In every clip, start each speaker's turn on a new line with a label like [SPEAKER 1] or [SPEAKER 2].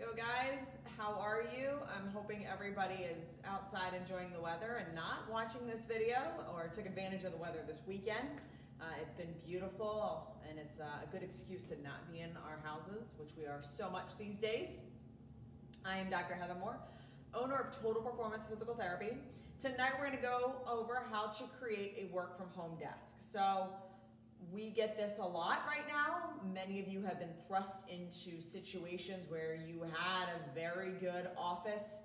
[SPEAKER 1] Yo guys, how are you? I'm hoping everybody is outside enjoying the weather and not watching this video or took advantage of the weather this weekend. Uh, it's been beautiful and it's uh, a good excuse to not be in our houses, which we are so much these days. I am Dr. Heather Moore, owner of Total Performance Physical Therapy. Tonight we're gonna go over how to create a work from home desk. So we get this a lot right now. Many of you have been thrust into situations where you had a very good office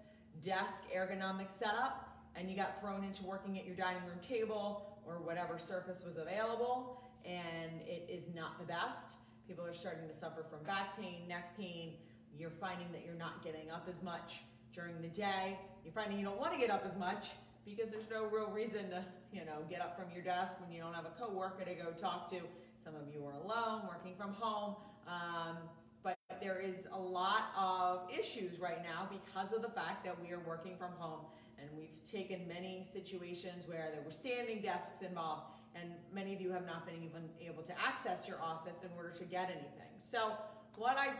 [SPEAKER 1] desk ergonomic setup and you got thrown into working at your dining room table or whatever surface was available and it is not the best. People are starting to suffer from back pain, neck pain. You're finding that you're not getting up as much during the day. You're finding you don't want to get up as much because there's no real reason to, you know, get up from your desk when you don't have a coworker to go talk to. Some of you are alone, working from home. Um, but there is a lot of issues right now because of the fact that we are working from home and we've taken many situations where there were standing desks involved and many of you have not been even able to access your office in order to get anything. So what I'm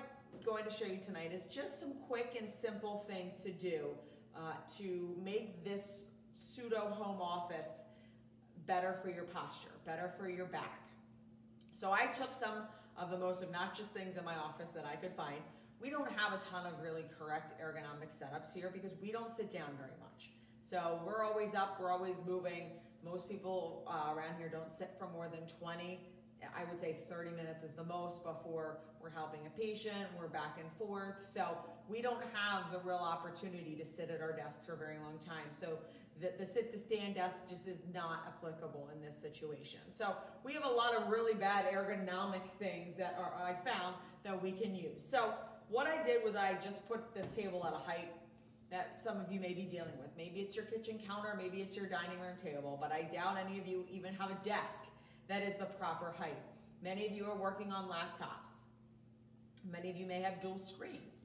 [SPEAKER 1] going to show you tonight is just some quick and simple things to do uh, to make this pseudo home office better for your posture, better for your back. So I took some of the most obnoxious things in my office that I could find. We don't have a ton of really correct ergonomic setups here because we don't sit down very much. So we're always up, we're always moving. Most people uh, around here don't sit for more than 20 I would say 30 minutes is the most before we're helping a patient, we're back and forth. So we don't have the real opportunity to sit at our desks for a very long time. So the, the sit to stand desk just is not applicable in this situation. So we have a lot of really bad ergonomic things that are, I found that we can use. So what I did was I just put this table at a height that some of you may be dealing with. Maybe it's your kitchen counter, maybe it's your dining room table, but I doubt any of you even have a desk that is the proper height. Many of you are working on laptops. Many of you may have dual screens.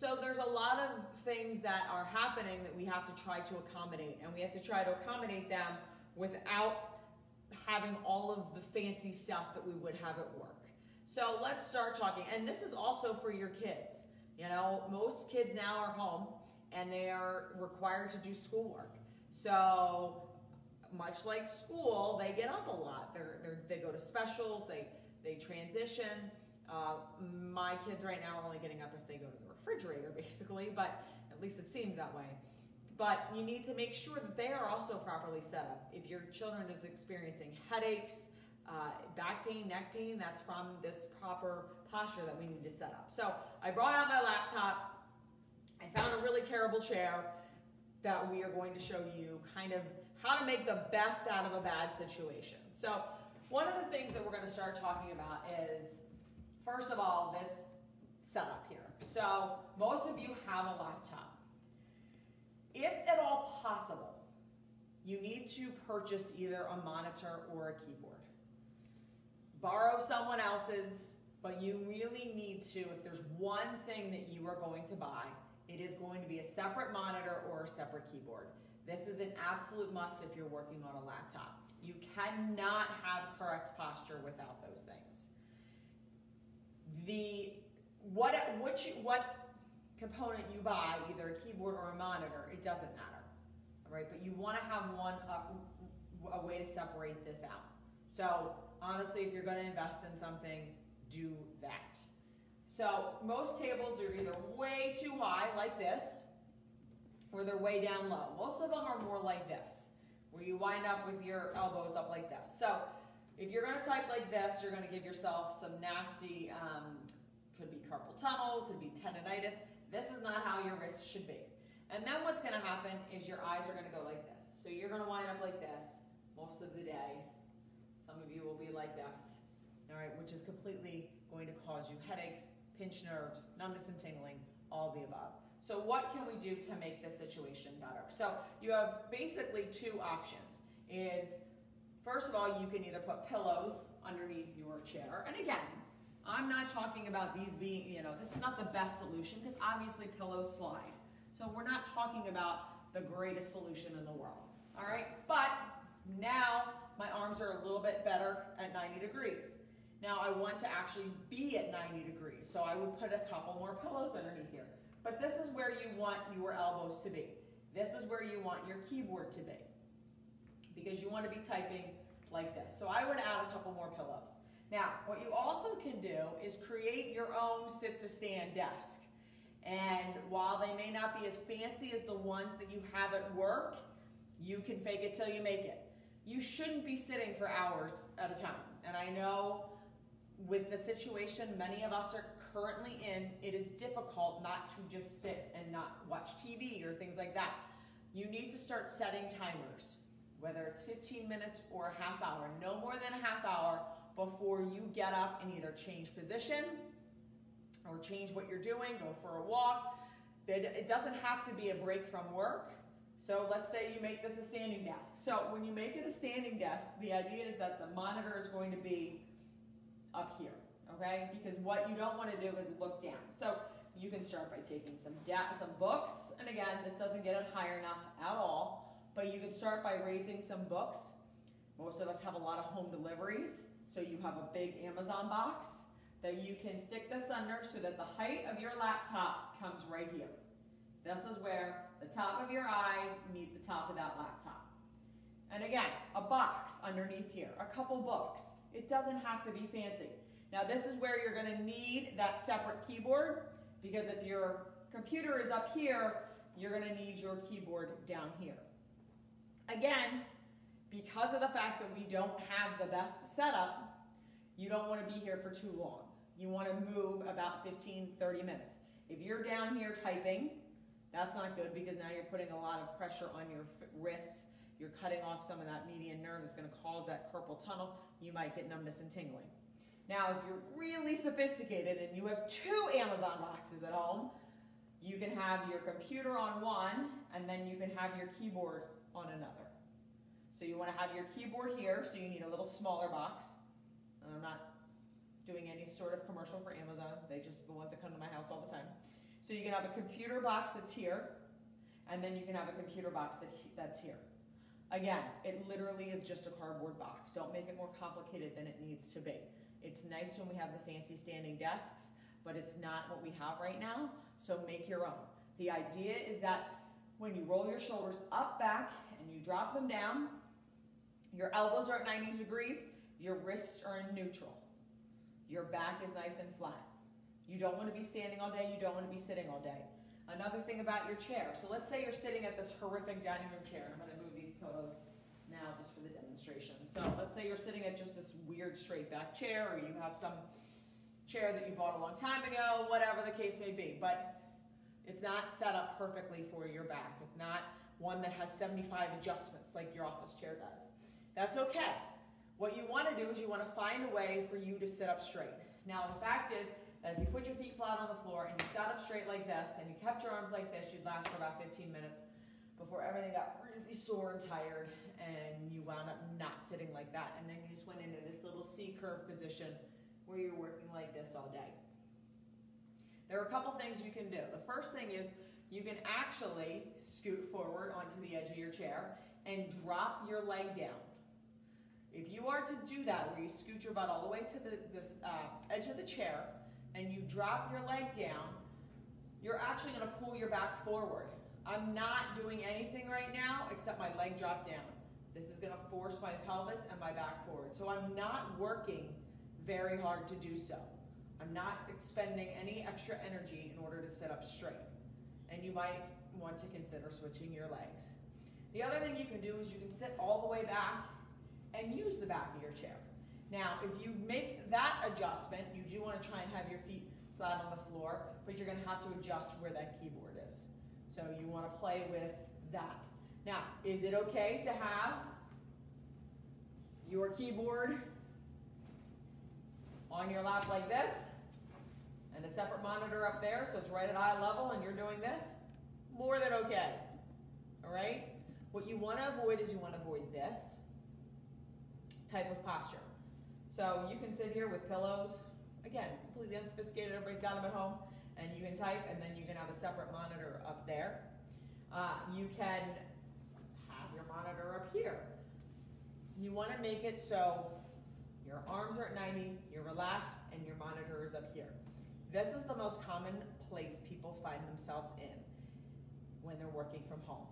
[SPEAKER 1] So there's a lot of things that are happening that we have to try to accommodate, and we have to try to accommodate them without having all of the fancy stuff that we would have at work. So let's start talking, and this is also for your kids. You know, most kids now are home and they are required to do schoolwork. So much like school, they get up a lot. They're, they're, they go to specials, they, they transition. Uh, my kids right now are only getting up if they go to the refrigerator, basically, but at least it seems that way. But you need to make sure that they are also properly set up. If your children is experiencing headaches, uh, back pain, neck pain, that's from this proper posture that we need to set up. So I brought out my laptop. I found a really terrible chair that we are going to show you kind of how to make the best out of a bad situation. So one of the things that we're going to start talking about is, first of all, this setup here. So most of you have a laptop. If at all possible, you need to purchase either a monitor or a keyboard. Borrow someone else's, but you really need to, if there's one thing that you are going to buy, it is going to be a separate monitor or a separate keyboard. This is an absolute must if you're working on a laptop. You cannot have correct posture without those things. The what which what component you buy, either a keyboard or a monitor, it doesn't matter. Right, but you want to have one uh, a way to separate this out. So honestly, if you're going to invest in something, do that. So most tables are either way too high, like this, or they're way down low. Most of them are more like this, where you wind up with your elbows up like this. So if you're gonna type like this, you're gonna give yourself some nasty, um, could be carpal tunnel, could be tendonitis. This is not how your wrist should be. And then what's gonna happen is your eyes are gonna go like this. So you're gonna wind up like this most of the day. Some of you will be like this, all right, which is completely going to cause you headaches, pinched nerves, numbness and tingling, all the above. So what can we do to make this situation better? So you have basically two options. Is first of all, you can either put pillows underneath your chair. And again, I'm not talking about these being, you know, this is not the best solution because obviously pillows slide. So we're not talking about the greatest solution in the world. All right, but now my arms are a little bit better at 90 degrees. Now I want to actually be at 90 degrees, so I would put a couple more pillows underneath here. But this is where you want your elbows to be. This is where you want your keyboard to be. Because you want to be typing like this. So I would add a couple more pillows. Now, what you also can do is create your own sit to stand desk. And while they may not be as fancy as the ones that you have at work, you can fake it till you make it. You shouldn't be sitting for hours at a time. And I know with the situation many of us are currently in, it is difficult not to just sit and not watch TV or things like that. You need to start setting timers, whether it's 15 minutes or a half hour, no more than a half hour before you get up and either change position or change what you're doing, go for a walk. It doesn't have to be a break from work. So let's say you make this a standing desk. So when you make it a standing desk, the idea is that the monitor is going to be up here, okay? Because what you don't want to do is look down. So you can start by taking some, some books, and again, this doesn't get it higher enough at all, but you can start by raising some books. Most of us have a lot of home deliveries, so you have a big Amazon box that you can stick this under so that the height of your laptop comes right here. This is where the top of your eyes meet the top of that laptop. And again, a box underneath here, a couple books. It doesn't have to be fancy. Now this is where you're gonna need that separate keyboard because if your computer is up here, you're gonna need your keyboard down here. Again, because of the fact that we don't have the best setup, you don't want to be here for too long. You want to move about 15, 30 minutes. If you're down here typing, that's not good because now you're putting a lot of pressure on your wrists. You're cutting off some of that median nerve that's going to cause that carpal tunnel. You might get numbness and tingling. Now, if you're really sophisticated and you have two Amazon boxes at home, you can have your computer on one and then you can have your keyboard on another. So you want to have your keyboard here, so you need a little smaller box. And I'm not doing any sort of commercial for Amazon. They just the ones that come to my house all the time. So you can have a computer box that's here, and then you can have a computer box that that's here. Again, it literally is just a cardboard box. Don't make it more complicated than it needs to be. It's nice when we have the fancy standing desks, but it's not what we have right now, so make your own. The idea is that when you roll your shoulders up, back, and you drop them down, your elbows are at 90 degrees, your wrists are in neutral. Your back is nice and flat. You don't want to be standing all day, you don't want to be sitting all day. Another thing about your chair. So let's say you're sitting at this horrific dining room chair. I'm going to move these pillows now just for the demonstration. So let's say you're sitting at just this weird straight back chair or you have some chair that you bought a long time ago, whatever the case may be. But it's not set up perfectly for your back. It's not one that has 75 adjustments like your office chair does. That's okay. What you want to do is you want to find a way for you to sit up straight. Now, the fact is that if you put your feet flat on the floor and you sat up straight like this and you kept your arms like this, you'd last for about 15 minutes before everything got really sore and tired and you wound up not sitting like that. And then you just went into this little C curve position where you're working like this all day. There are a couple things you can do. The first thing is you can actually scoot forward onto the edge of your chair and drop your leg down. If you are to do that, where you scoot your butt all the way to the this, uh, edge of the chair and you drop your leg down, you're actually going to pull your back forward. I'm not doing anything right now except my leg drop down. This is going to force my pelvis and my back forward. So I'm not working very hard to do so. I'm not expending any extra energy in order to sit up straight. And you might want to consider switching your legs. The other thing you can do is you can sit all the way back and use the back of your chair. Now, if you make that adjustment, you do want to try and have your feet flat on the floor, but you're going to have to adjust where that keyboard is. So you want to play with that. Now, is it okay to have your keyboard on your lap like this and a separate monitor up there so it's right at eye level and you're doing this? More than okay. All right? What you want to avoid is you want to avoid this type of posture. So you can sit here with pillows, again, completely unsophisticated, everybody's got them at home, and you can type, and then you can have a separate monitor up there. Uh, you can have your monitor up here. You want to make it so your arms are at 90, you're relaxed, and your monitor is up here. This is the most common place people find themselves in when they're working from home.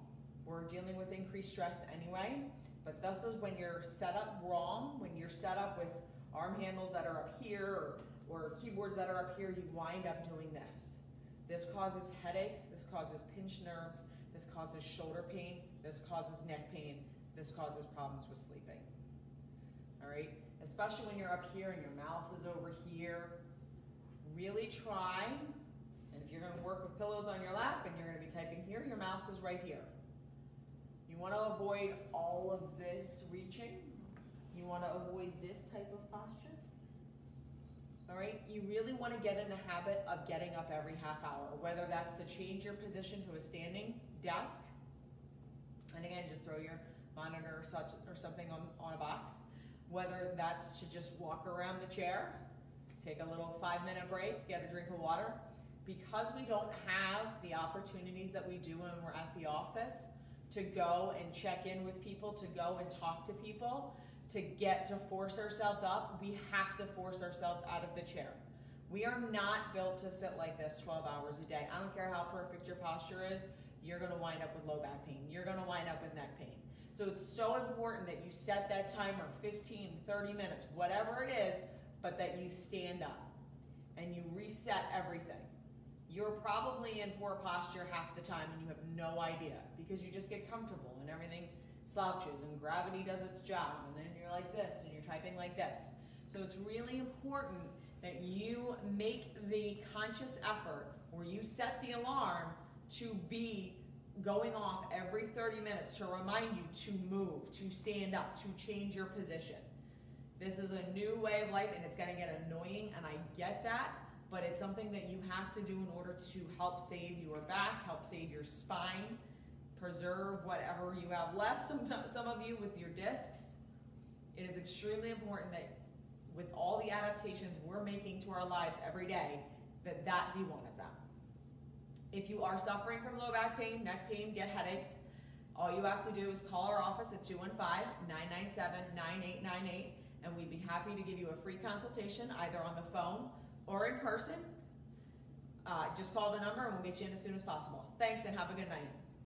[SPEAKER 1] We're dealing with increased stress anyway, but this is when you're set up wrong, when you're set up with arm handles that are up here or, or keyboards that are up here, you wind up doing this. This causes headaches, this causes pinched nerves, this causes shoulder pain, this causes neck pain, this causes problems with sleeping. All right, especially when you're up here and your mouse is over here. Really try, and if you're gonna work with pillows on your lap and you're gonna be typing here, your mouse is right here. You wanna avoid all of this reaching. You wanna avoid this type of posture. All right, you really wanna get in the habit of getting up every half hour, whether that's to change your position to a standing desk, and again, just throw your monitor or such or something on, on a box, whether that's to just walk around the chair, take a little five minute break, get a drink of water. Because we don't have the opportunities that we do when we're at the office to go and check in with people, to go and talk to people, to get to force ourselves up, we have to force ourselves out of the chair. We are not built to sit like this 12 hours a day. I don't care how perfect your posture is, you're gonna wind up with low back pain. You're gonna wind up with neck pain. So it's so important that you set that timer 15, 30 minutes, whatever it is, but that you stand up and you reset everything. You're probably in poor posture half the time and you have no idea because you just get comfortable and everything slouches and gravity does its job and then you're like this and you're typing like this. So it's really important that you make the conscious effort where you set the alarm to be going off every 30 minutes to remind you to move, to stand up, to change your position. This is a new way of life and it's going to get annoying, and I get that, but it's something that you have to do in order to help save your back, help save your spine, preserve whatever you have left, some, some of you with your discs. It is extremely important that with all the adaptations we're making to our lives every day, that that be one of them. If you are suffering from low back pain, neck pain, get headaches, all you have to do is call our office at 215-997-9898 and we'd be happy to give you a free consultation either on the phone or in person. Uh, just call the number and we'll get you in as soon as possible. Thanks and have a good night.